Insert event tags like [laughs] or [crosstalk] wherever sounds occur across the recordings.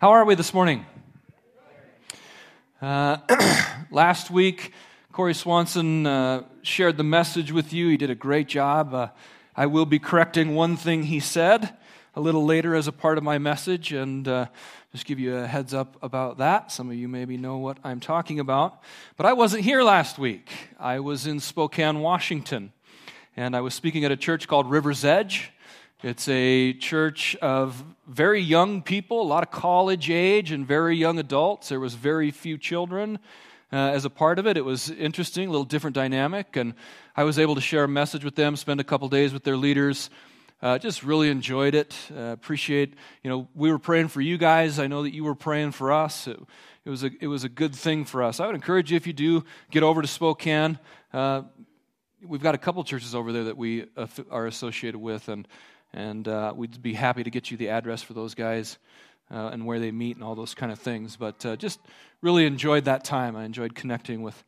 How are we this morning? Uh, [clears throat] last week, Corey Swanson uh, shared the message with you. He did a great job. Uh, I will be correcting one thing he said a little later as a part of my message, and uh, just give you a heads up about that. Some of you maybe know what I'm talking about. But I wasn't here last week. I was in Spokane, Washington, and I was speaking at a church called River's Edge. It's a church of very young people, a lot of college age and very young adults. There was very few children uh, as a part of it. It was interesting, a little different dynamic, and I was able to share a message with them, spend a couple days with their leaders, uh, just really enjoyed it. Uh, appreciate, you know, we were praying for you guys. I know that you were praying for us. It, it, was, a, it was a good thing for us. I would encourage you, if you do, get over to Spokane. Uh, we've got a couple churches over there that we are associated with, and, and uh, we'd be happy to get you the address for those guys. Uh, and where they meet and all those kind of things. But uh, just really enjoyed that time. I enjoyed connecting with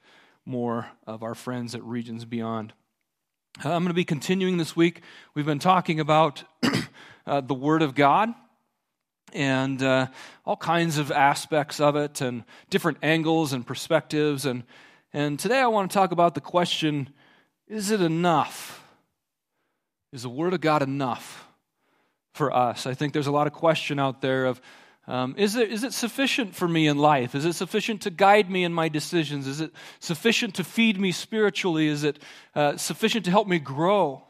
more of our friends at Regions Beyond. Uh, I'm going to be continuing this week. We've been talking about [coughs] uh, the Word of God and uh, all kinds of aspects of it and different angles and perspectives. And, and today I want to talk about the question is it enough? Is the Word of God enough for us? I think there's a lot of question out there of um, is, it, is it sufficient for me in life? Is it sufficient to guide me in my decisions? Is it sufficient to feed me spiritually? Is it uh, sufficient to help me grow?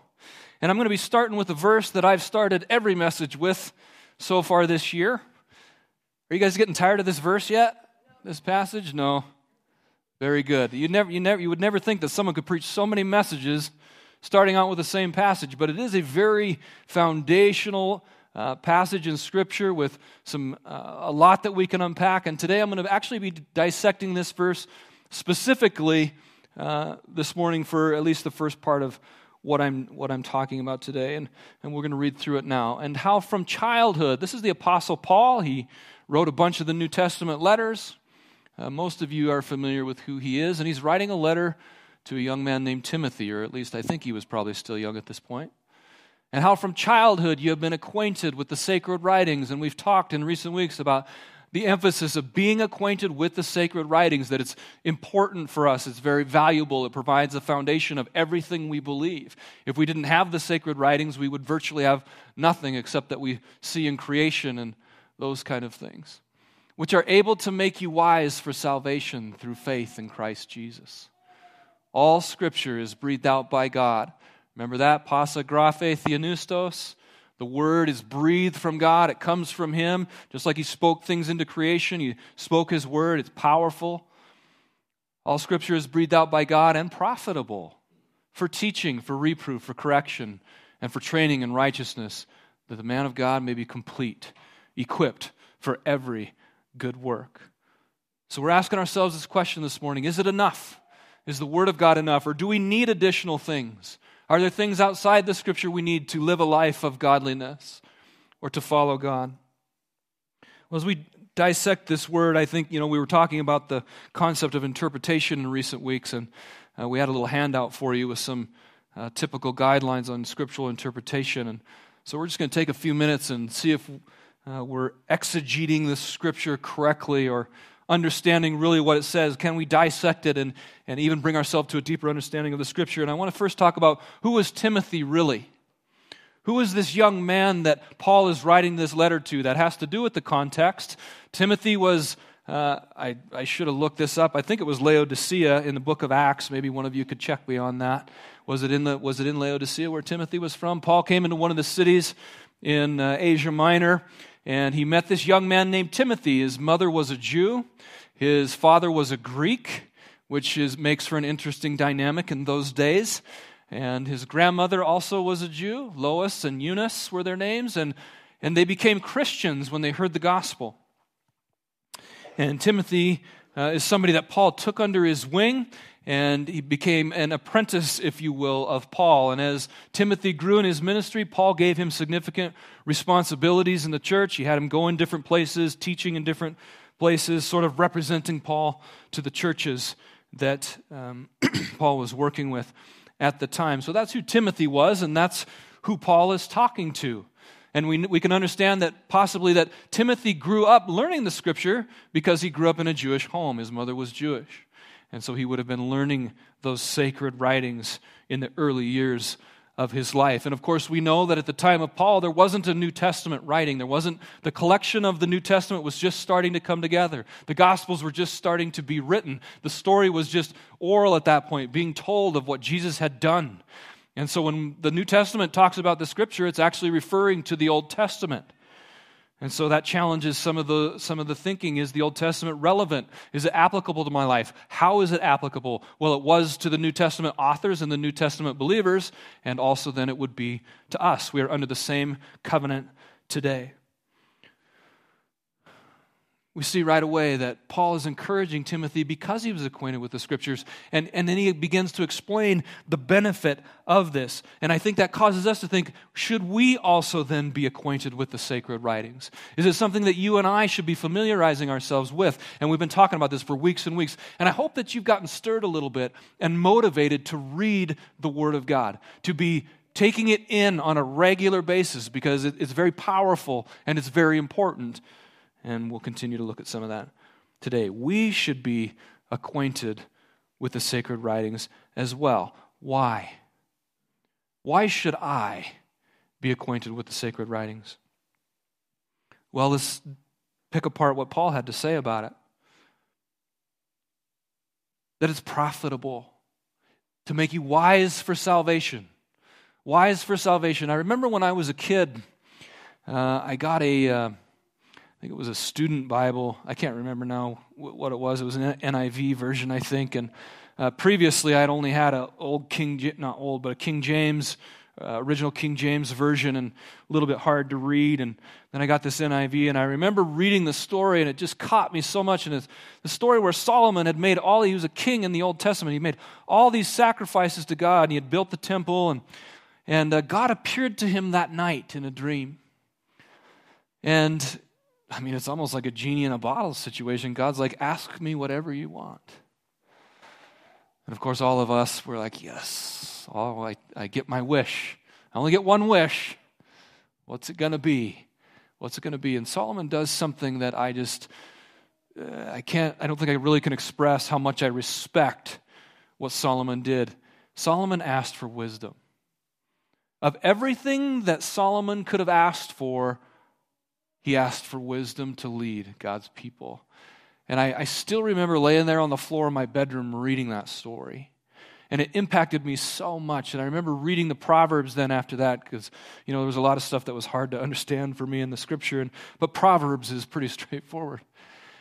And I'm going to be starting with a verse that I've started every message with so far this year. Are you guys getting tired of this verse yet? This passage? No. Very good. You, never, you, never, you would never think that someone could preach so many messages starting out with the same passage, but it is a very foundational uh, passage in Scripture with some uh, a lot that we can unpack. And today I'm going to actually be dissecting this verse specifically uh, this morning for at least the first part of what I'm what I'm talking about today. And and we're going to read through it now. And how from childhood, this is the Apostle Paul. He wrote a bunch of the New Testament letters. Uh, most of you are familiar with who he is, and he's writing a letter to a young man named Timothy, or at least I think he was probably still young at this point and how from childhood you have been acquainted with the sacred writings. And we've talked in recent weeks about the emphasis of being acquainted with the sacred writings, that it's important for us, it's very valuable, it provides the foundation of everything we believe. If we didn't have the sacred writings, we would virtually have nothing except that we see in creation and those kind of things, which are able to make you wise for salvation through faith in Christ Jesus. All scripture is breathed out by God Remember that? Pasa graphe theopneustos. The word is breathed from God. It comes from Him. Just like He spoke things into creation, He spoke His word. It's powerful. All scripture is breathed out by God and profitable for teaching, for reproof, for correction, and for training in righteousness, that the man of God may be complete, equipped for every good work. So we're asking ourselves this question this morning Is it enough? Is the Word of God enough? Or do we need additional things? Are there things outside the scripture we need to live a life of godliness or to follow God? Well, as we dissect this word, I think, you know, we were talking about the concept of interpretation in recent weeks, and uh, we had a little handout for you with some uh, typical guidelines on scriptural interpretation. And so we're just going to take a few minutes and see if uh, we're exegeting this scripture correctly or understanding really what it says? Can we dissect it and, and even bring ourselves to a deeper understanding of the scripture? And I want to first talk about who was Timothy really? Who is this young man that Paul is writing this letter to? That has to do with the context. Timothy was, uh, I, I should have looked this up. I think it was Laodicea in the book of Acts. Maybe one of you could check me on that. Was it in, the, was it in Laodicea where Timothy was from? Paul came into one of the cities in uh, Asia Minor and he met this young man named Timothy. His mother was a Jew, his father was a Greek, which is, makes for an interesting dynamic in those days. And his grandmother also was a Jew. Lois and Eunice were their names, and, and they became Christians when they heard the gospel. And Timothy uh, is somebody that Paul took under his wing and he became an apprentice, if you will, of Paul. And as Timothy grew in his ministry, Paul gave him significant responsibilities in the church. He had him go in different places, teaching in different places, sort of representing Paul to the churches that um, [clears throat] Paul was working with at the time. So that's who Timothy was, and that's who Paul is talking to. And we, we can understand that possibly that Timothy grew up learning the scripture because he grew up in a Jewish home. His mother was Jewish. And so he would have been learning those sacred writings in the early years of his life. And of course, we know that at the time of Paul, there wasn't a New Testament writing. There wasn't, the collection of the New Testament was just starting to come together. The Gospels were just starting to be written. The story was just oral at that point, being told of what Jesus had done. And so when the New Testament talks about the Scripture, it's actually referring to the Old Testament. And so that challenges some of the some of the thinking is the Old Testament relevant? Is it applicable to my life? How is it applicable? Well, it was to the New Testament authors and the New Testament believers, and also then it would be to us. We are under the same covenant today we see right away that Paul is encouraging Timothy because he was acquainted with the scriptures. And, and then he begins to explain the benefit of this. And I think that causes us to think should we also then be acquainted with the sacred writings? Is it something that you and I should be familiarizing ourselves with? And we've been talking about this for weeks and weeks. And I hope that you've gotten stirred a little bit and motivated to read the Word of God, to be taking it in on a regular basis because it's very powerful and it's very important and we'll continue to look at some of that today. We should be acquainted with the sacred writings as well. Why? Why should I be acquainted with the sacred writings? Well, let's pick apart what Paul had to say about it. That it's profitable to make you wise for salvation. Wise for salvation. I remember when I was a kid, uh, I got a. Uh, think it was a student Bible. I can't remember now what it was. It was an NIV version, I think. And uh, previously, I'd only had an old King, not old, but a King James, uh, original King James version, and a little bit hard to read. And then I got this NIV, and I remember reading the story, and it just caught me so much. And it's the story where Solomon had made all, he was a king in the Old Testament. He made all these sacrifices to God, and he had built the temple, and, and uh, God appeared to him that night in a dream. And I mean, it's almost like a genie in a bottle situation. God's like, ask me whatever you want. And of course, all of us, we're like, yes, oh, I, I get my wish. I only get one wish. What's it going to be? What's it going to be? And Solomon does something that I just, uh, I can't, I don't think I really can express how much I respect what Solomon did. Solomon asked for wisdom. Of everything that Solomon could have asked for, he asked for wisdom to lead God's people. And I, I, still remember laying there on the floor in my bedroom reading that story. And it impacted me so much. And I remember reading the Proverbs then after that because, you know, there was a lot of stuff that was hard to understand for me in the scripture. And, but Proverbs is pretty [laughs] straightforward.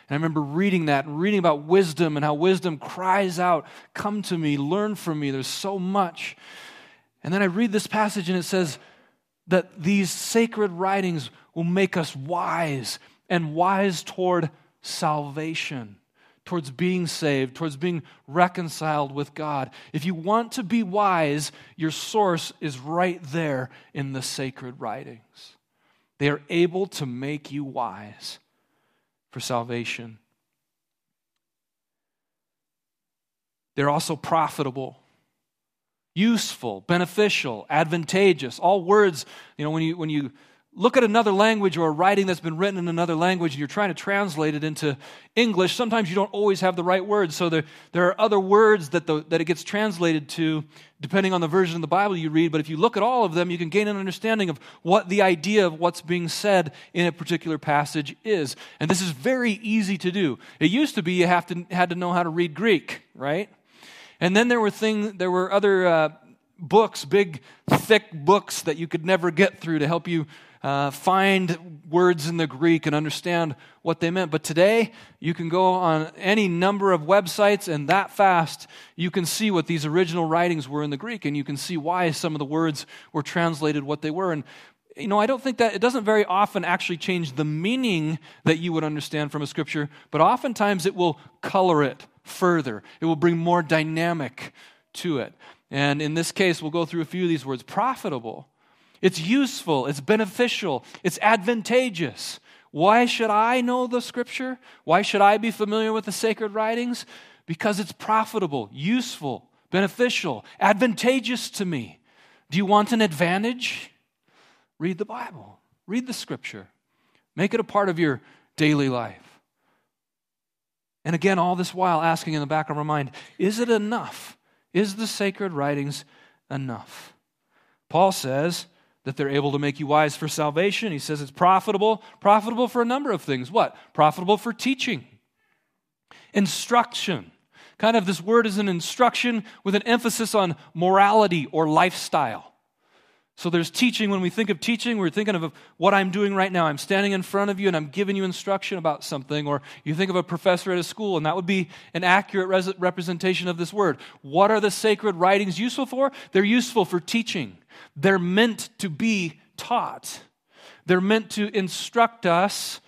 And I remember reading that and reading about wisdom and how wisdom cries out, Come to me, learn from me. There's so much. And then I read this passage and it says that these sacred writings will make us wise and wise toward salvation, towards being saved, towards being reconciled with God. If you want to be wise, your source is right there in the sacred writings. They are able to make you wise for salvation. They're also profitable useful, beneficial, advantageous. All words, you know, when you when you look at another language or a writing that's been written in another language and you're trying to translate it into English, sometimes you don't always have the right words. So there, there are other words that, the, that it gets translated to depending on the version of the Bible you read. But if you look at all of them, you can gain an understanding of what the idea of what's being said in a particular passage is. And this is very easy to do. It used to be you have to, had to know how to read Greek, right? And then there were things, there were other uh, books, big, thick books that you could never get through to help you uh, find words in the Greek and understand what they meant. But today, you can go on any number of websites, and that fast, you can see what these original writings were in the Greek, and you can see why some of the words were translated what they were. And you know, I don't think that it doesn't very often actually change the meaning that you would understand from a scripture, but oftentimes it will color it further. It will bring more dynamic to it. And in this case, we'll go through a few of these words profitable. It's useful, it's beneficial, it's advantageous. Why should I know the scripture? Why should I be familiar with the sacred writings? Because it's profitable, useful, beneficial, advantageous to me. Do you want an advantage? Read the Bible. Read the scripture, make it a part of your daily life. And again, all this while asking in the back of our mind, is it enough? Is the sacred writings enough? Paul says that they're able to make you wise for salvation. He says it's profitable, profitable for a number of things. What? Profitable for teaching, instruction. Kind of this word is an instruction with an emphasis on morality or lifestyle. So there's teaching. When we think of teaching, we're thinking of what I'm doing right now. I'm standing in front of you and I'm giving you instruction about something. Or you think of a professor at a school, and that would be an accurate res- representation of this word. What are the sacred writings useful for? They're useful for teaching, they're meant to be taught, they're meant to instruct us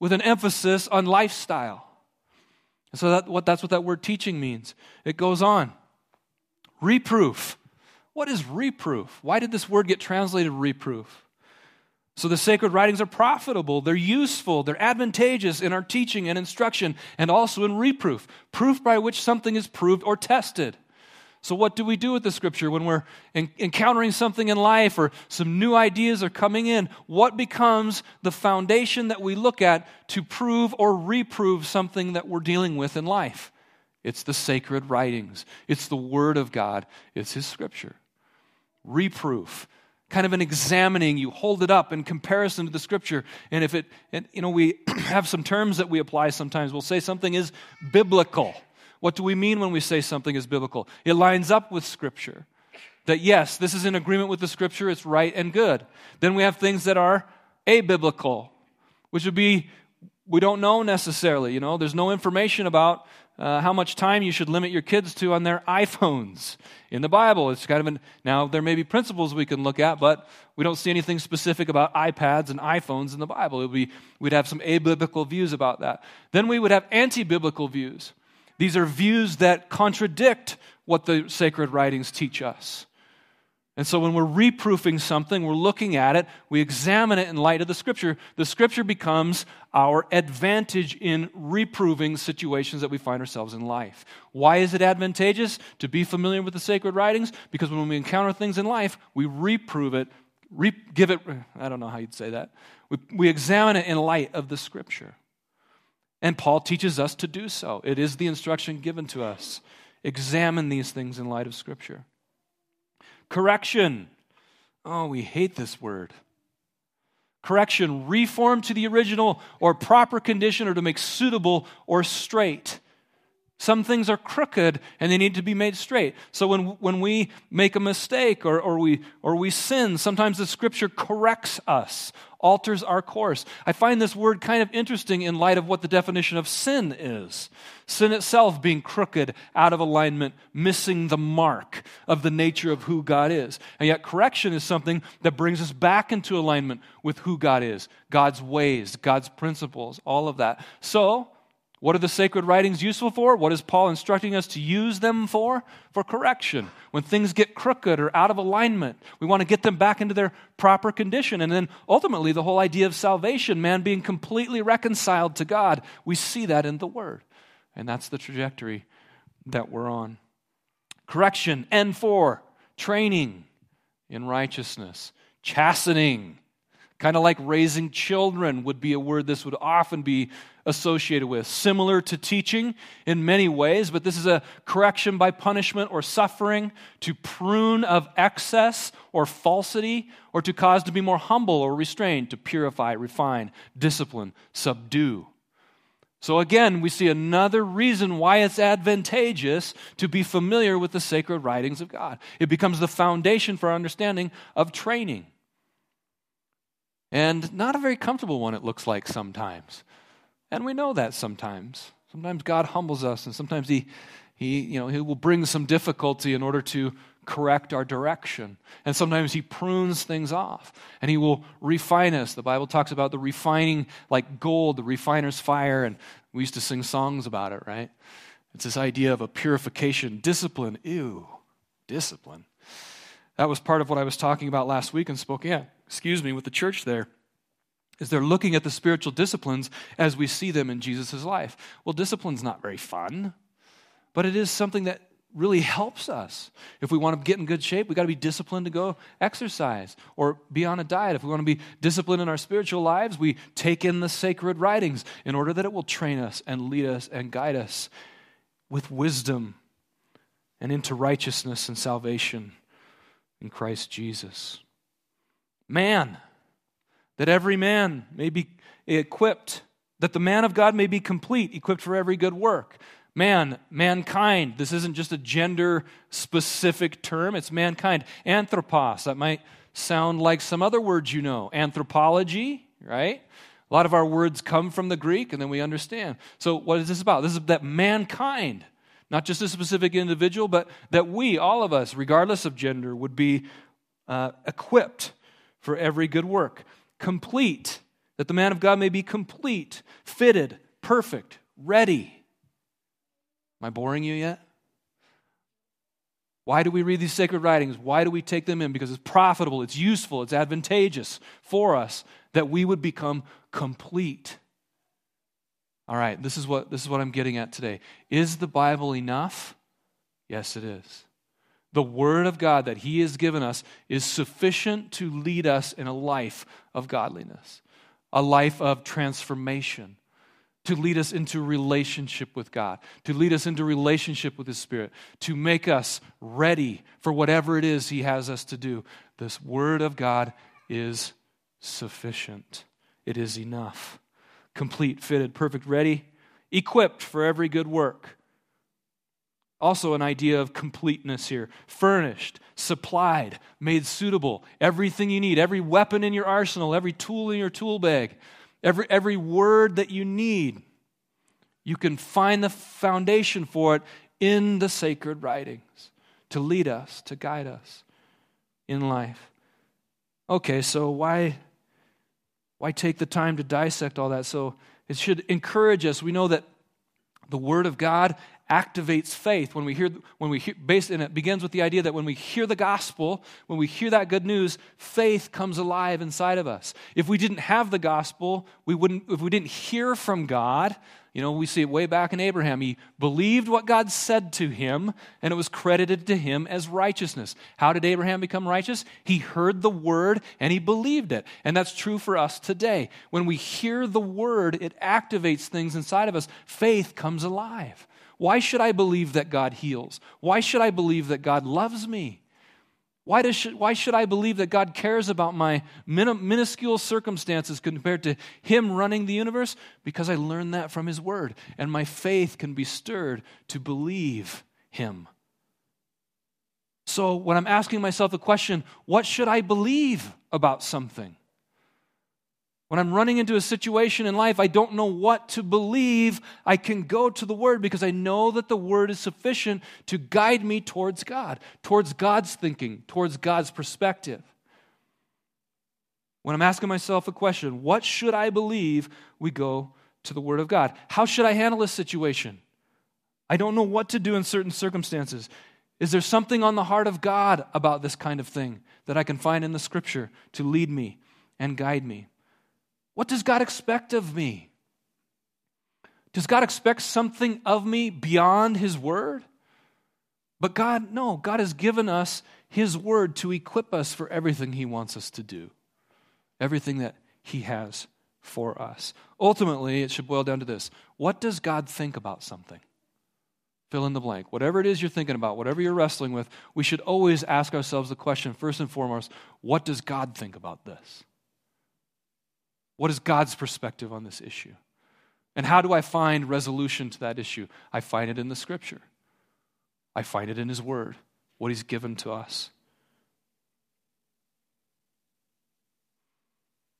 with an emphasis on lifestyle. So that, what, that's what that word teaching means. It goes on. Reproof. What is reproof? Why did this word get translated reproof? So the sacred writings are profitable, they're useful, they're advantageous in our teaching and instruction, and also in reproof, proof by which something is proved or tested. So, what do we do with the scripture when we're in, encountering something in life or some new ideas are coming in? What becomes the foundation that we look at to prove or reprove something that we're dealing with in life? It's the sacred writings, it's the Word of God, it's His scripture reproof kind of an examining. You hold it up in comparison to the scripture. And if it and, you know we [clears throat] have some terms that we apply sometimes. We'll say something is biblical. What do we mean when we say something is biblical? It lines up with scripture. That yes this is in agreement with the scripture. It's right and good. Then we have things that are abiblical which would be we don't know necessarily you know there's no information about uh, how much time you should limit your kids to on their [laughs] iPhones in the Bible. It's kind of an, now there may be principles we can look at, but we don't see anything specific about iPads and iPhones in the Bible. It would be, we'd have some abiblical views about that. Then we would have anti-biblical views. These are views that contradict what the sacred writings teach us. And so when we're reproofing something, we're looking at it, we examine it in light of the scripture, the scripture becomes our advantage in reproving situations that we find ourselves in life. Why is it advantageous to be familiar with the sacred writings? Because when we encounter things in life, we reprove it, re- give it, I don't know how you'd say that. We, we examine it in light of the scripture. And Paul teaches us to do so. It is the instruction given to us. Examine these things in light of scripture. Correction. Oh, we hate this word. Correction, reform to the original or proper condition or to make suitable or straight. Some things are crooked and they need to be made straight. So when, when we make a mistake or, or, we, or we sin, sometimes the scripture corrects us, alters our course. I find this word kind of interesting in light of what the definition of sin is sin itself being crooked, out of alignment, missing the mark of the nature of who God is. And yet, correction is something that brings us back into alignment with who God is, God's ways, God's principles, all of that. So, what are the sacred writings useful for? What is Paul instructing us to use them for? For correction. When things get crooked or out of alignment, we want to get them back into their proper condition. And then ultimately, the whole idea of salvation, man being completely reconciled to God, we see that in the Word. And that's the trajectory that we're on. Correction, and for training in righteousness, chastening Kind of like raising children would be a word this would often be associated with. Similar to teaching in many ways, but this is a correction by punishment or suffering, to prune of excess or falsity, or to cause to be more humble or restrained, to purify, refine, discipline, subdue. So again, we see another reason why it's advantageous to be familiar with the sacred writings of God. It becomes the foundation for our understanding of training and not a very comfortable one, it looks like sometimes. And we know that sometimes. Sometimes God humbles us, and sometimes He, he, you know, he will bring some difficulty in order to correct our direction. And sometimes He prunes things off, and He will refine us. The Bible talks about the refining like gold, the refiner's fire, and we used to sing songs about it, right? It's this idea of a purification, discipline. Ew, discipline. That was part of what I was talking about last week in Spokane excuse me, with the church there is they're looking at the spiritual disciplines as we see them in Jesus' life. Well, discipline's not very fun, but it is something that really helps us. If we want to get in good shape, we got to be disciplined to go exercise or be on a diet. If we want to be disciplined in our spiritual lives, we take in the sacred writings in order that it will train us and lead us and guide us with wisdom and into righteousness and salvation in Christ Jesus. Man, that every man may be equipped, that the man of God may be complete, equipped for every good work man, mankind. This isn't just a gender specific term, it's mankind. Anthropos, that might sound like some other words you know. Anthropology, right? A lot of our words come from the Greek and then we understand. So, what is this about? This is that mankind, not just a specific individual, but that we, all of us, regardless of gender, would be uh, equipped for every good work. Complete, that the man of God may be complete, fitted, perfect, ready Am I boring you yet? Why do we read these sacred writings? Why do we take them in? Because it's profitable, it's useful, it's advantageous for us that we would become complete. All right, this is what, this is what I'm getting at today. Is the Bible enough? Yes, it is. The Word of God that He has given us is sufficient to lead us in a life of godliness, a life of transformation, to lead us into relationship with God, to lead us into relationship with His Spirit, to make us ready for whatever it is He has us to do. This Word of God is sufficient, it is enough. Complete, fitted, perfect, ready, equipped for every good work. Also, an idea of completeness here furnished, supplied, made suitable. Everything you need, every weapon in your arsenal, every tool in your tool bag Every, every word that you need, you can find the foundation for it in the sacred writings to lead us, to guide us in life. Okay, so why, why take the time to dissect all that? So it should encourage us. We know that the Word of God activates faith when we hear when we hear based and it begins with the idea that when we hear the gospel when we hear that good news faith comes alive inside of us if we didn't have the gospel we wouldn't if we didn't hear from god you know, we see it way back in Abraham. He believed what God said to him, and it was credited to him as righteousness. How did Abraham become righteous? He heard the word and he believed it. And that's true for us today. When we hear the word, it activates things inside of us. Faith comes alive. Why should I believe that God heals? Why should I believe that God loves me? Why, does, why should I believe that God cares about my minuscule circumstances compared to Him running the universe? Because I learned that from His Word, and my faith can be stirred to believe Him. So, when I'm asking myself the question, what should I believe about something? When I'm running into a situation in life, I don't know what to believe. I can go to the Word because I know that the Word is sufficient to guide me towards God, towards God's thinking, towards God's perspective. When I'm asking myself a question, what should I believe? We go to the Word of God. How should I handle this situation? I don't know what to do in certain circumstances. Is there something on the heart of God about this kind of thing that I can find in the Scripture to lead me and guide me? What does God expect of me? Does God expect something of me beyond His Word? But God, no, God has given us His Word to equip us for everything He wants us to do, everything that He has for us. Ultimately, it should boil down to this What does God think about something? Fill in the blank. Whatever it is you're thinking about, whatever you're wrestling with, we should always ask ourselves the question first and foremost what does God think about this? What is God's perspective on this issue? And how do I find resolution to that issue? I find it in the scripture. I find it in His Word, what He's given to us.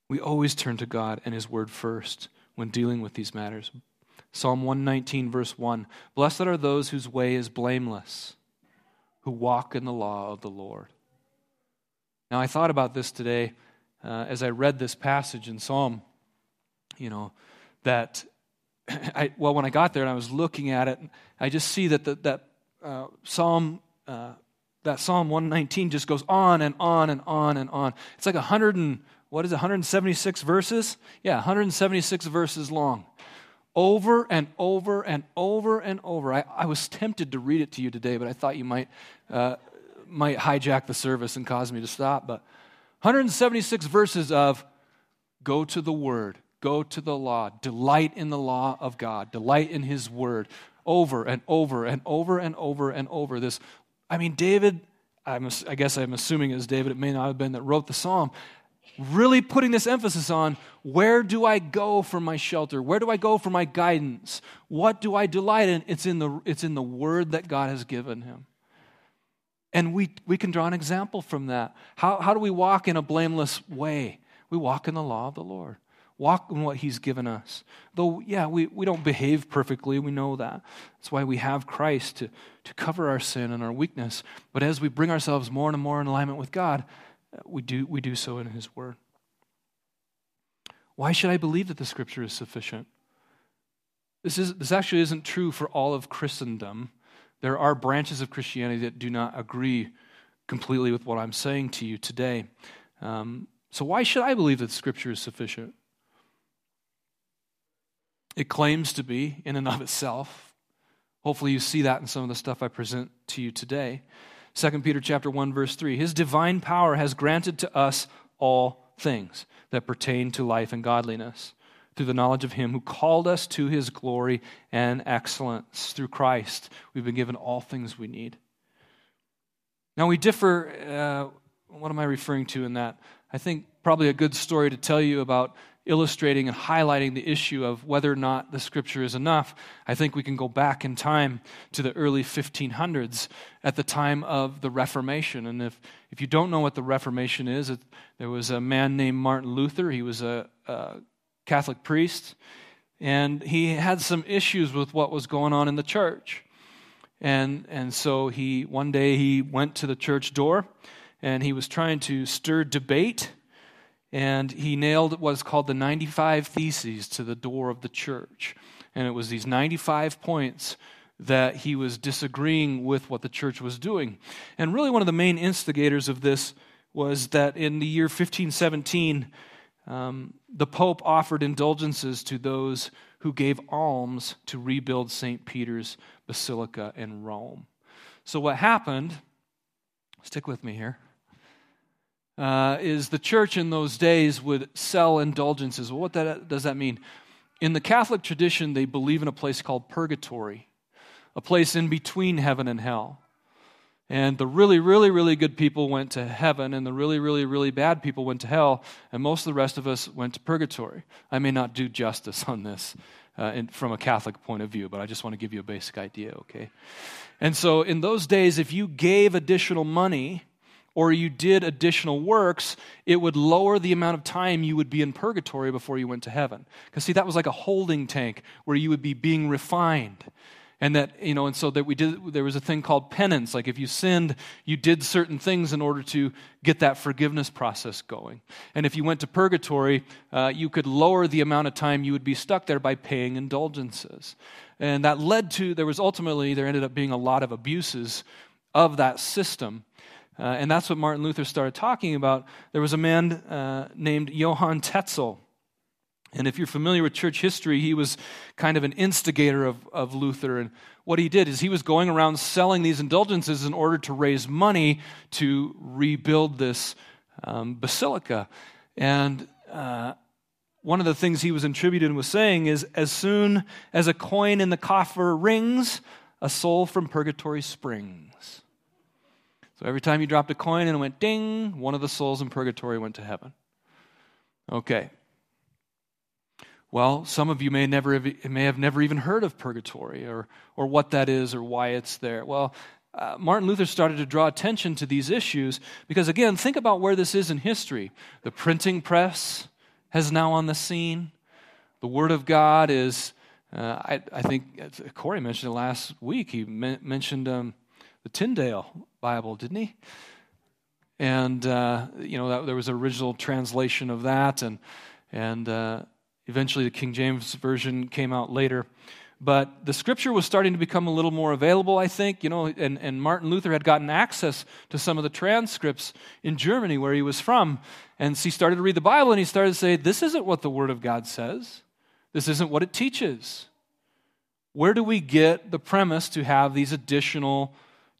We always turn to God and His Word first when dealing with these matters. Psalm 119, verse 1 Blessed are those whose way is blameless, who walk in the law of the Lord. Now, I thought about this today uh, as I read this passage in Psalm, you know, that, [clears throat] I, well, when I got there and I was looking at it, I just see that the, that uh, Psalm, uh, that Psalm 119 just goes on and on and on and on. It's like 100 and, what is it, 176 verses? Yeah, 176 verses long. over and over and over and over. I, I was tempted to read it to you today, but I thought you might, uh, might hijack the service and cause me to stop. But 176 verses of go to the Word, go to the law, delight in the law of God, delight in His Word, over and over and over and over and over. This, I mean, David, I'm, I guess I'm assuming it was David, it may not have been that wrote the psalm really putting this emphasis on where do I go for my shelter? Where do I go for my guidance? What do I delight in? It's in the, it's in the word that God has given him. And we, we can draw an example from that. How, how do we walk in a blameless way? We walk in the law of the Lord, walk in what he's given us. Though, yeah, we, we don't behave perfectly, we know that. That's why we have Christ to, to cover our sin and our weakness. But as we bring ourselves more and more in alignment with God, we do, we do so in His Word. Why should I believe that the Scripture is sufficient? This, is, this actually isn't true for all of Christendom. There are branches of Christianity that do not agree completely with what I'm saying to you today. Um, so, why should I believe that Scripture is sufficient? It claims to be in and of itself. Hopefully, you see that in some of the stuff I present to you today. 2 Peter chapter 1 verse 3. His divine power has granted to us all things that pertain to life and godliness through the knowledge of him who called us to his glory and excellence through Christ. We've been given all things we need. Now we differ uh, what am I referring to in that? I think probably a good story to tell you about illustrating and highlighting the issue of whether or not the scripture is enough, I think we can go back in time to the early 1500s at the time of the Reformation. And if, if you don't know what the Reformation is, it, there was a man named Martin Luther. He was a, a Catholic priest, and he had some issues with what was going on in the church. And, and so he one day he went to the church door and he was trying to stir debate and he nailed what's called the 95 Theses to the door of the church. And it was these 95 points that he was disagreeing with what the church was doing. And really, one of the main instigators of this was that in the year 1517, um, the Pope offered indulgences to those who gave alms to rebuild St. Peter's Basilica in Rome. So, what happened, stick with me here uh, is the church in those days would sell indulgences. Well, what that, does that mean? In the Catholic tradition, they believe in a place called purgatory, a place in between heaven and hell. And the really, really, really good people went to heaven, and the really, really, really bad people went to hell, and most of the rest of us went to purgatory. I may not do justice on this uh, in, from a Catholic point of view, but I just want to give you a basic idea, okay? And so in those days, if you gave additional money, or you did additional works, it would lower the amount of time you would be in purgatory before you went to heaven. Because, see, that was like a holding tank where you would be being refined. And that, you know, and so that we did, there was a thing called penance. Like if you sinned, you did certain things in order to get that forgiveness process going. And if you went to purgatory, uh, you could lower the amount of time you would be stuck there by paying indulgences. And that led to, there was ultimately, there ended up being a lot of abuses of that system. Uh, and that's what Martin Luther started talking about. There was a man uh, named Johann Tetzel. And if you're familiar with church history, he was kind of an instigator of, of Luther. And what he did is he was going around selling these indulgences in order to raise money to rebuild this um, basilica. And uh, one of the things he was attributed was saying is as soon as a coin in the coffer rings, a soul from purgatory springs. So every time you dropped a coin and it went ding, one of the souls in purgatory went to heaven. Okay. Well, some of you may, never have, may have never even heard of purgatory or, or what that is or why it's there. Well, uh, Martin Luther started to draw attention to these issues because, again, think about where this is in history. The printing press has now on the scene. The Word of God is, uh, I, I, think Corey mentioned it last week. He me- mentioned um, the Tyndale Bible, didn't he? And, uh, you know, that, there was an original translation of that, and, and uh, eventually the King James Version came out later. But the scripture was starting to become a little more available, I think, you know, and, and Martin Luther had gotten access to some of the transcripts in Germany where he was from. And he started to read the Bible and he started to say, This isn't what the Word of God says. This isn't what it teaches. Where do we get the premise to have these additional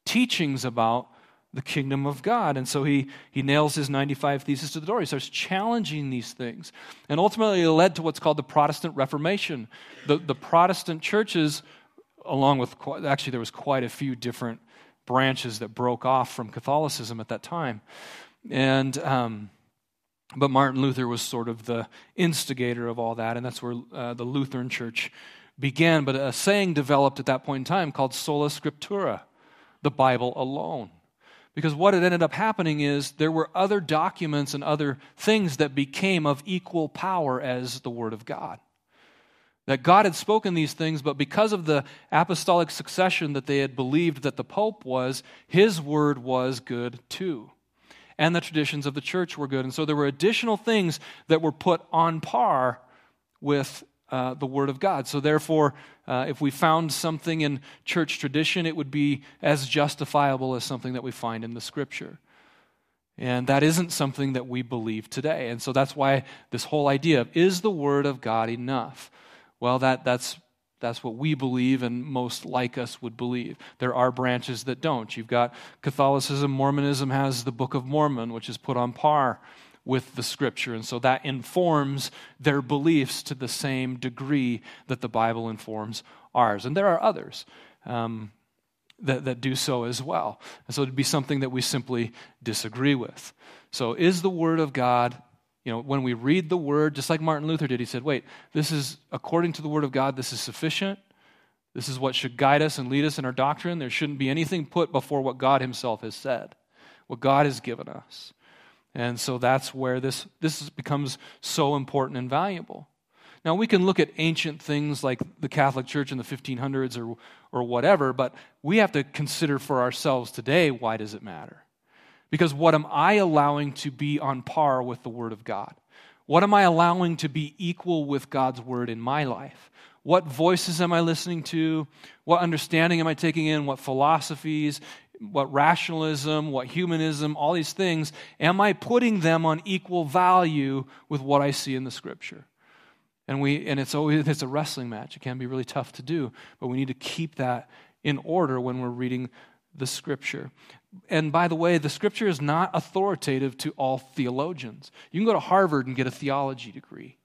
teachings about the kingdom of God? And so he, he nails his 95 Theses to the door. He starts challenging these things. And ultimately, it led to what's called the Protestant Reformation. The, the Protestant churches, along with, actually, there was quite a few different branches that broke off from Catholicism at that time. And. Um, but Martin Luther was sort of the instigator of all that, and that's where uh, the Lutheran Church began. But a saying developed at that point in time called sola scriptura, the Bible alone. Because what had ended up happening is there were other documents and other things that became of equal power as the Word of God. That God had spoken these things, but because of the apostolic succession that they had believed that the Pope was, his word was good too and the traditions of the church were good. And so there were additional things that were put on par with uh, the Word of God. So, therefore, uh, if we found something in church tradition, it would be as justifiable as something that we find in the Scripture. And that isn't something that we believe today. And so that's why this whole idea of is the Word of God enough? Well, that, that's that's what we believe, and most like us would believe. There are branches that don't. You've got Catholicism, Mormonism has the Book of Mormon, which is put on par with the Scripture. And so that informs their beliefs to the same degree that the Bible informs ours. And there are others. Um, that, that do so as well. And so it'd be something that we simply disagree with. So, is the Word of God you know, when we read the word, just like Martin Luther did, he said, wait, this is, according to the word of God, this is sufficient. This is what should guide us and lead us in our doctrine. There shouldn't be anything put before what God himself has said, what God has given us. And so that's where this, this becomes so important and valuable. Now, we can look at ancient things like the Catholic Church in the 1500s or, or whatever, but we have to consider for ourselves today why does it matter? Because what am I allowing to be on par with the Word of God? What am I allowing to be equal with God's Word in my life? What voices am I listening to? What understanding am I taking in? What philosophies? What rationalism? What humanism? All these things. Am I putting them on equal value with what I see in the Scripture? And, we, and it's always it's a wrestling match. It can be really tough to do, but we need to keep that in order when we're reading the Scripture. And by the way, the Scripture is not authoritative to all theologians. You can go to Harvard and get a theology degree.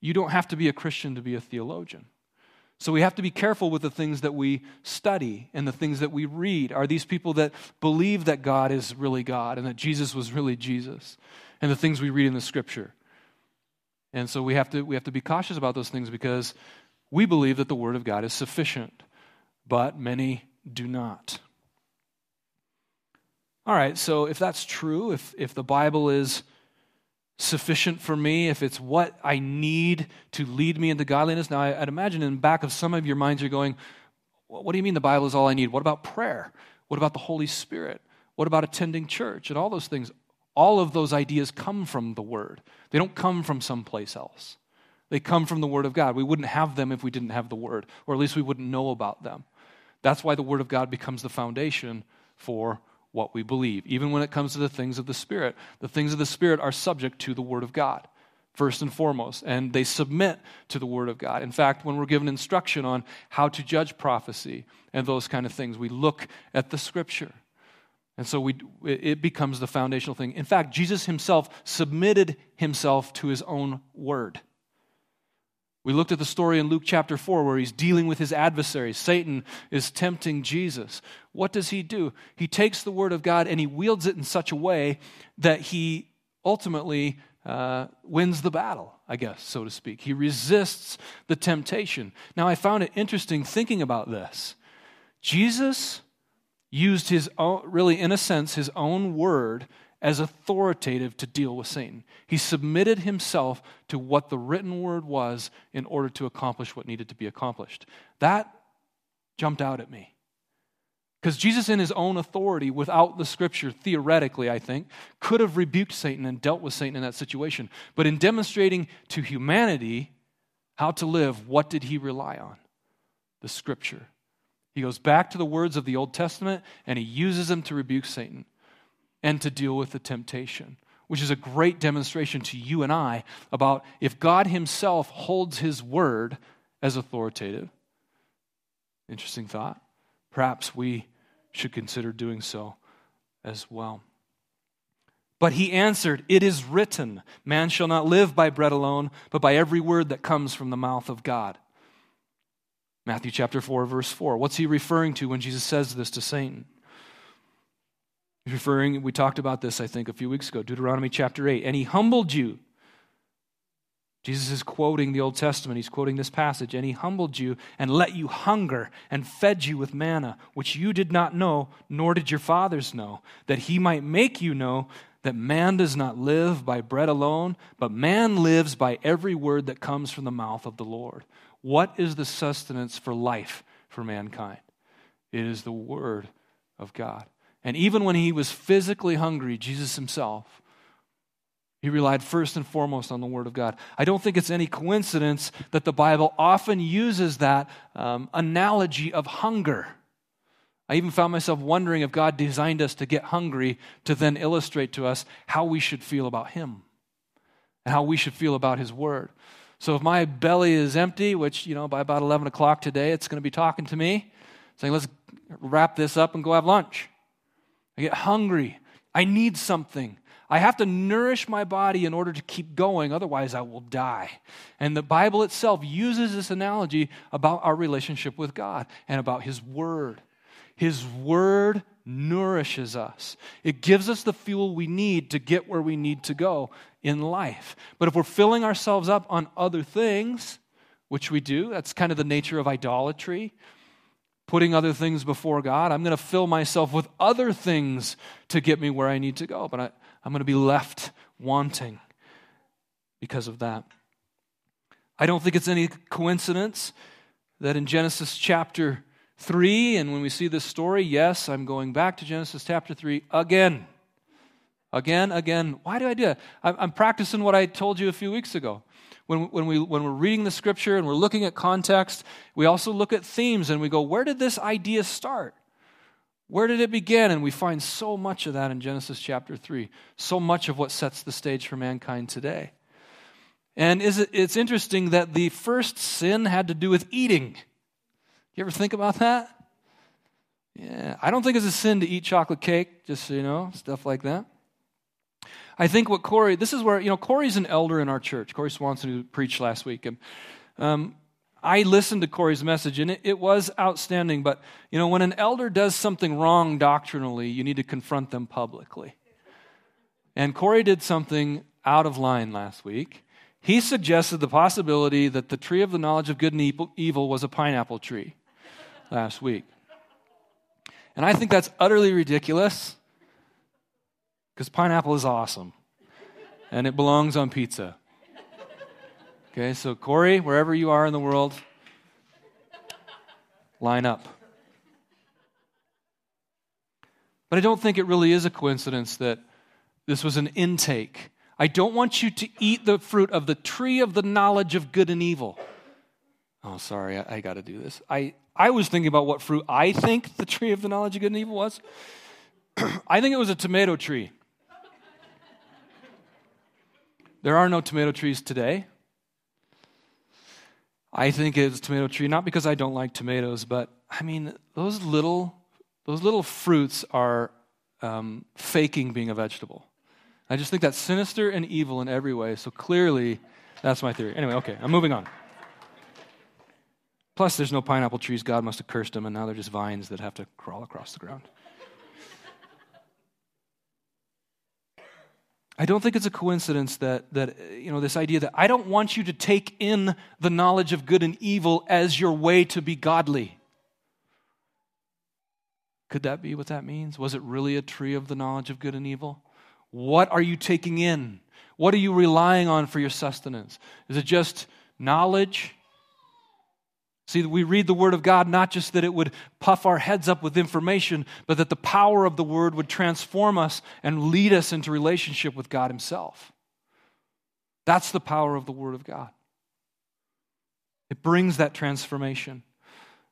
You don't have to be a Christian to be a theologian. So we have to be careful with the things that we study and the things that we read. Are these people that believe that God is really God and that Jesus was really Jesus? And the things we read in the Scripture. And so we have to, we have to be cautious about those things because we believe that the Word of God is sufficient, but many do not. All right, so if that's true, if, if the Bible is sufficient for me, if it's what I need to lead me into godliness, now I'd imagine in the back of some of your minds you're going, what do you mean the Bible is all I need? What about prayer? What about the Holy Spirit? What about attending church and all those things? All of those ideas come from the Word. They don't come from someplace else. They come from the Word of God. We wouldn't have them if we didn't have the Word, or at least we wouldn't know about them. That's why the Word of God becomes the foundation for what we believe. Even when it comes to the things of the Spirit, the things of the Spirit are subject to the Word of God, first and foremost, and they submit to the Word of God. In fact, when we're given instruction on how to judge prophecy and those kind of things, we look at the Scripture. And so we, it becomes the foundational thing. In fact, Jesus himself submitted himself to his own word. We looked at the story in Luke chapter 4 where he's dealing with his adversary. Satan is tempting Jesus. What does he do? He takes the word of God and he wields it in such a way that he ultimately uh, wins the battle, I guess, so to speak. He resists the temptation. Now, I found it interesting thinking about this. Jesus used his own, really, in a sense, his own word as authoritative to deal with Satan. He submitted himself to what the written word was in order to accomplish what needed to be accomplished. That jumped out at me. Because Jesus, in his own authority, without the scripture, theoretically, I think, could have rebuked Satan and dealt with Satan in that situation. But in demonstrating to humanity how to live, what did he rely on? The scripture. He goes back to the words of the Old Testament and he uses them to rebuke Satan and to deal with the temptation. which is a great demonstration to you and I about if God Himself holds His word as authoritative. Interesting thought. Perhaps we should consider doing so as well. But he answered, It is written, Man shall not live by bread alone, but by every word that comes from the mouth of God. Matthew chapter 4, verse 4. What's he referring to when Jesus says this to Satan? Referring, we talked about this, I think, a few weeks ago, Deuteronomy chapter 8. And he humbled you. Jesus is quoting the Old Testament. He's quoting this passage. And he humbled you and let you hunger and fed you with manna, which you did not know, nor did your fathers know, that he might make you know that man does not live by bread alone, but man lives by every word that comes from the mouth of the Lord. What is the sustenance for life for mankind? It is the Word of God. And even when he was physically hungry, Jesus himself, he relied first and foremost on the Word of God. I don't think it's any coincidence that the Bible often uses that um, analogy of hunger. I even found myself wondering if God designed us to get hungry to then illustrate to us how we should feel about Him and how we should feel about His Word. So if my belly is empty, which, you know, by about 11 o'clock today, it's going to be talking to me, saying, let's wrap this up and go have lunch. I get hungry. I need something. I have to nourish my body in order to keep going, otherwise, I will die. And the Bible itself uses this analogy about our relationship with God and about His Word. His Word nourishes us, it gives us the fuel we need to get where we need to go in life. But if we're filling ourselves up on other things, which we do, that's kind of the nature of idolatry, putting other things before God. I'm going to fill myself with other things to get me where I need to go, but I, I'm going to be left wanting because of that. I don't think it's any coincidence that in Genesis chapter 3, and when we see this story, yes, I'm going back to Genesis chapter 3 again. Again, again. Why do I do that? I'm practicing what I told you a few weeks ago. When, when, we, when we're reading the scripture and we're looking at context, we also look at themes and we go, where did this idea start? Where did it begin? And we find so much of that in Genesis chapter 3, so much of what sets the stage for mankind today. And it, it's interesting that the first sin had to do with eating. You ever think about that? Yeah, I don't think it's a sin to eat chocolate cake, just so you know, stuff like that. I think what Corey, this is where, you know, Corey's an elder in our church, Corey Swanson, who preached last week. And um, I listened to Corey's message, and it, it was outstanding. But, you know, when an elder does something wrong doctrinally, you need to confront them publicly. And Corey did something out of line last week. He suggested the possibility that the tree of the knowledge of good and evil was a pineapple tree last week. And I think that's utterly ridiculous because pineapple is awesome and it belongs on pizza. Okay, so Corey, wherever you are in the world, line up. But I don't think it really is a coincidence that this was an intake. I don't want you to eat the fruit of the tree of the knowledge of good and evil. Oh, sorry, I, I got to do this. I, I was thinking about what fruit I think the tree of the knowledge of good and evil was. [clears throat] I think it was a tomato tree. There are no tomato trees today. I think it's tomato tree, not because I don't like tomatoes, but I mean, those little, those little fruits are um, faking being a vegetable. I just think that's sinister and evil in every way. So clearly, that's my theory. Anyway, okay, I'm moving on. Plus, there's no pineapple trees. God must have cursed them, and now they're just vines that have to crawl across the ground. I don't think it's a coincidence that, that, you know, this idea that I don't want you to take in the knowledge of good and evil as your way to be godly. Could that be what that means? Was it really a tree of the knowledge of good and evil? What are you taking in? What are you relying on for your sustenance? Is it just knowledge? See, we read the Word of God not just that it would puff our heads up with information, but that the power of the Word would transform us and lead us into relationship with God Himself. That's the power of the Word of God. It brings that transformation.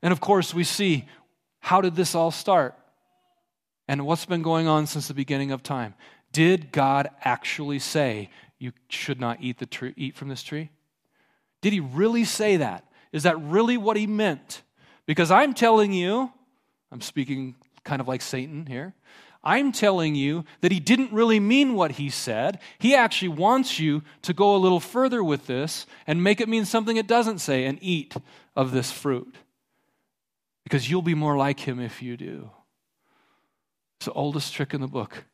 And of course, we see how did this all start? And what's been going on since the beginning of time? Did God actually say you should not eat, the tree, eat from this tree? Did he really say that? Is that really what he meant? Because I'm telling you, I'm speaking kind of like Satan here. I'm telling you that he didn't really mean what he said. He actually wants you to go a little further with this and make it mean something it doesn't say and eat of this fruit. Because you'll be more like him if you do. It's the oldest trick in the book,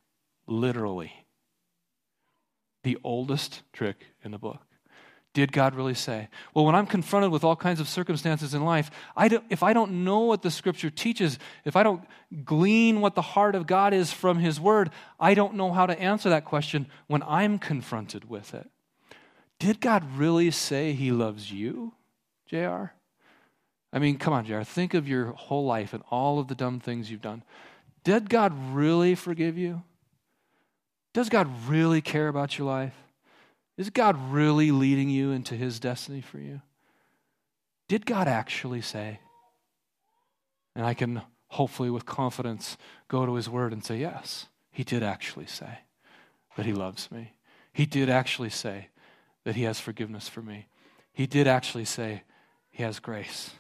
literally. The oldest trick in the book. Did God really say? Well, when I'm confronted with all kinds of circumstances in life, I if I don't know what the scripture teaches, if I don't glean what the heart of God is from his word, I don't know how to answer that question when I'm confronted with it. Did God really say he loves you, JR? I mean, come on, JR. Think of your whole life and all of the dumb things you've done. Did God really forgive you? Does God really care about your life? Is God really leading you into his destiny for you? Did God actually say? And I can hopefully, with confidence, go to his word and say, Yes, he did actually say that he loves me. He did actually say that he has forgiveness for me. He did actually say he has grace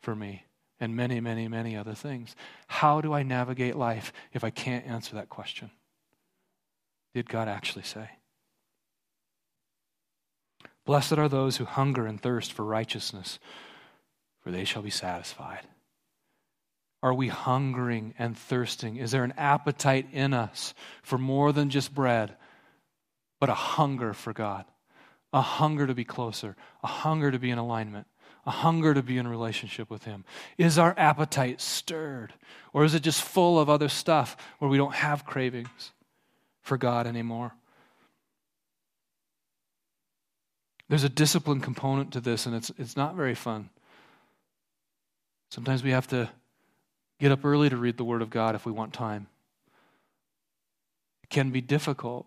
for me and many, many, many other things. How do I navigate life if I can't answer that question? Did God actually say? Blessed are those who hunger and thirst for righteousness, for they shall be satisfied. Are we hungering and thirsting? Is there an appetite in us for more than just bread, but a hunger for God? A hunger to be closer, a hunger to be in alignment, a hunger to be in relationship with Him? Is our appetite stirred? Or is it just full of other stuff where we don't have cravings for God anymore? There's a discipline component to this, and it's, it's not very fun. Sometimes we have to get up early to read the Word of God if we want time. It can be difficult,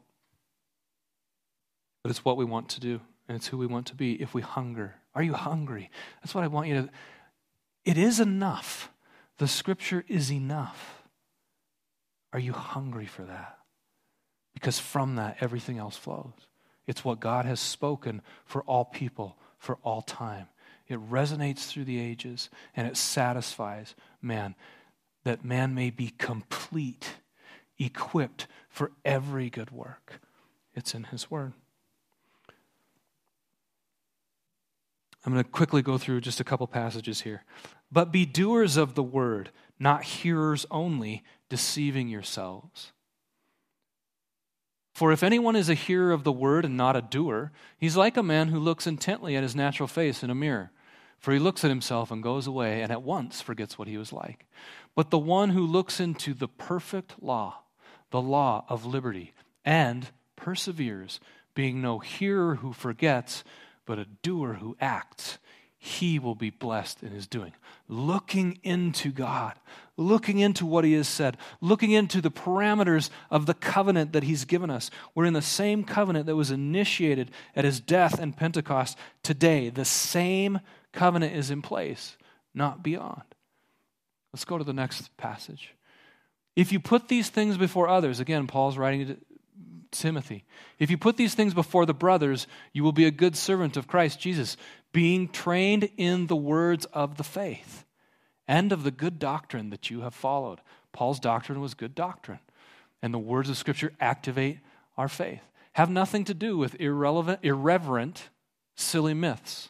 but it's what we want to do, and it's who we want to be if we hunger. Are you hungry? That's what I want you to. It is enough. The Scripture is enough. Are you hungry for that? Because from that, everything else flows. It's what God has spoken for all people, for all time. It resonates through the ages and it satisfies man that man may be complete, equipped for every good work. It's in His Word. I'm going to quickly go through just a couple passages here. But be doers of the word, not hearers only, deceiving yourselves. For if anyone is a hearer of the word and not a doer, he's like a man who looks intently at his natural face in a mirror. For he looks at himself and goes away and at once forgets what he was like. But the one who looks into the perfect law, the law of liberty, and perseveres, being no hearer who forgets, but a doer who acts, he will be blessed in his doing. Looking into God, looking into what he has said, looking into the parameters of the covenant that he's given us. We're in the same covenant that was initiated at his death and Pentecost today. The same covenant is in place, not beyond. Let's go to the next passage. If you put these things before others, again, Paul's writing to Timothy, if you put these things before the brothers, you will be a good servant of Christ Jesus being trained in the words of the faith and of the good doctrine that you have followed. Paul's doctrine was good doctrine, and the words of Scripture activate our faith. Have nothing to do with irrelevant, irreverent, silly myths.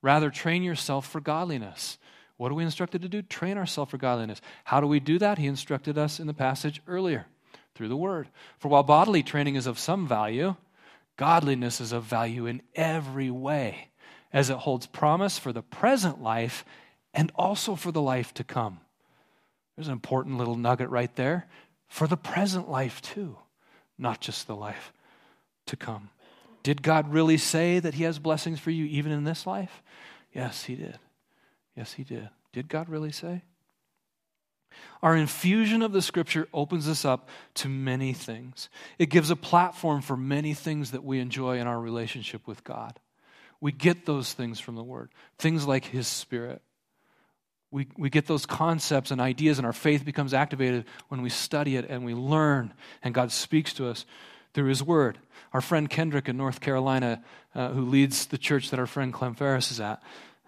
Rather, train yourself for godliness. What are we instructed to do? Train ourselves for godliness. How do we do that? He instructed us in the passage earlier through the Word. For while bodily training is of some value, godliness is of value in every way as it holds promise for the present life and also for the life to come. There's an important little nugget right there for the present life too, not just the life to come. Did God really say that He has blessings for you even in this life? Yes, He did. Yes, He did. Did God really say? Our infusion of the scripture opens us up to many things. It gives a platform for many things that we enjoy in our relationship with God. We get those things from the Word, things like His Spirit. We, we get those concepts and ideas, and our faith becomes activated when we study it and we learn, and God speaks to us through His Word. Our friend Kendrick in North Carolina, uh, who leads the church that our friend Clem Ferris is at,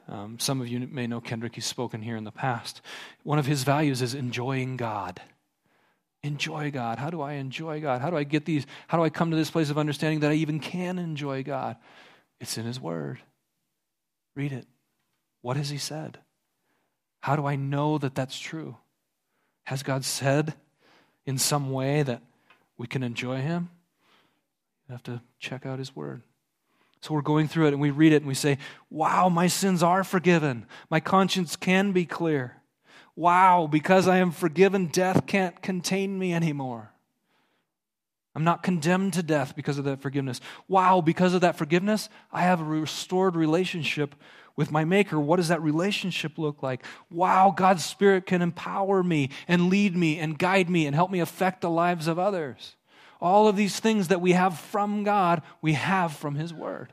um, some of you may know Kendrick, he's spoken here in the past. One of his values is enjoying God. Enjoy God. How do I enjoy God? How do I get these? How do I come to this place of understanding that I even can enjoy God? It's in His Word. Read it. What has He said? How do I know that that's true? Has God said in some way that we can enjoy Him? You have to check out His Word. So we're going through it and we read it and we say, Wow, my sins are forgiven. My conscience can be clear. Wow, because I am forgiven, death can't contain me anymore. I'm not condemned to death because of that forgiveness. Wow, because of that forgiveness, I have a restored relationship with my Maker, what does that relationship look like? Wow, God's Spirit can empower me and lead me and guide me and help me affect the lives of others. All of these things that we have from God, we have from His Word.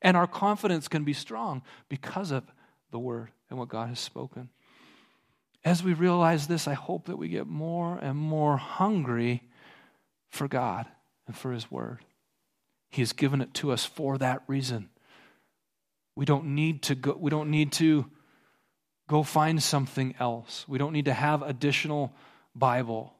And our confidence can be strong because of the Word and what God has spoken. As we realize this, I hope that we get more and more hungry for God and for His Word. He has given it to us for that reason. We don't need to go, we don't need to go find something else. We don't need to have additional Bible.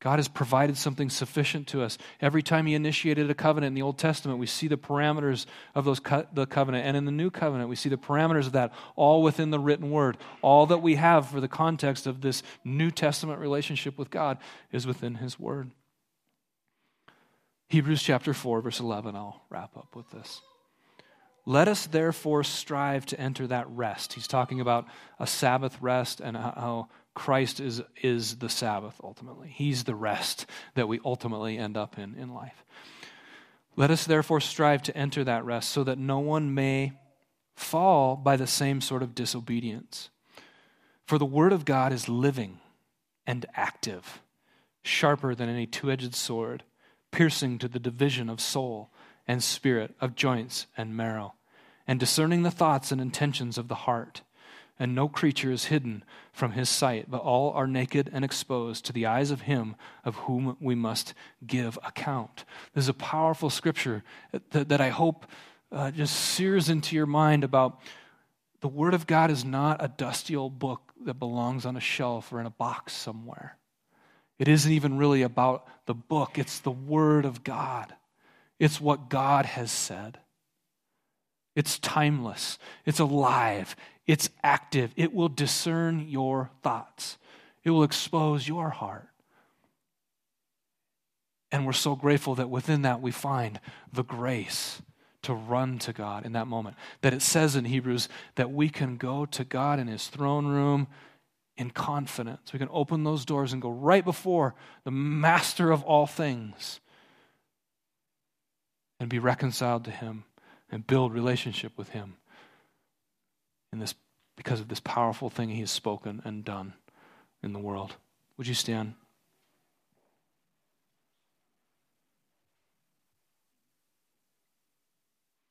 God has provided something sufficient to us. Every time He initiated a covenant in the Old Testament, we see the parameters of those co- the covenant, and in the New Covenant, we see the parameters of that, all within the written Word. All that we have for the context of this New Testament relationship with God is within His Word. Hebrews chapter four, verse eleven. I'll wrap up with this. Let us therefore strive to enter that rest. He's talking about a Sabbath rest and how Christ is, is the Sabbath ultimately. He's the rest that we ultimately end up in in life. Let us therefore strive to enter that rest so that no one may fall by the same sort of disobedience. For the Word of God is living and active, sharper than any two edged sword, piercing to the division of soul and spirit, of joints and marrow, and discerning the thoughts and intentions of the heart. And no creature is hidden from his sight, but all are naked and exposed to the eyes of him of whom we must give account. This is a powerful scripture that, that I hope uh, just sears into your mind about the Word of God is not a dusty old book that belongs on a shelf or in a box somewhere. It isn't even really about the book, it's the Word of God. It's what God has said. It's timeless, it's alive, it's active. It will discern your thoughts, it will expose your heart. And we're so grateful that within that we find the grace to run to God in that moment. That it says in Hebrews that we can go to God in His throne room in confidence. We can open those doors and go right before the master of all things and be reconciled to Him and build relationship with Him in this, because of this powerful thing He has spoken and done in the world. Would you stand?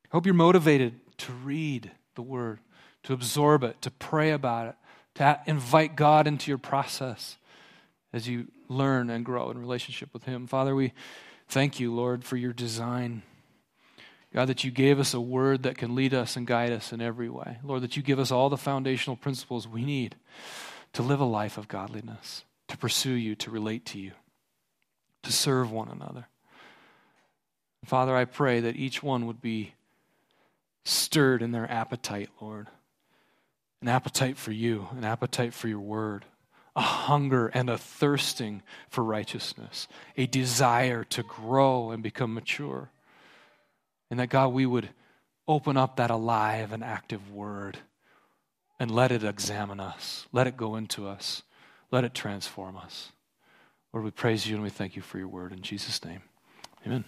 I hope you're motivated to read the Word, to absorb it, to pray about it, to invite God into your process as you learn and grow in relationship with Him. Father, we thank you, Lord, for your design God, that you gave us a word that can lead us and guide us in every way. Lord, that you give us all the foundational principles we need to live a life of godliness, to pursue you, to relate to you, to serve one another. Father, I pray that each one would be stirred in their appetite, Lord. An appetite for you, an appetite for your word, a hunger and a thirsting for righteousness, a desire to grow and become mature. And that, God, we would open up that alive and active word and let it examine us, let it go into us, let it transform us. Lord, we praise you and we thank you for your word. In Jesus' name, amen.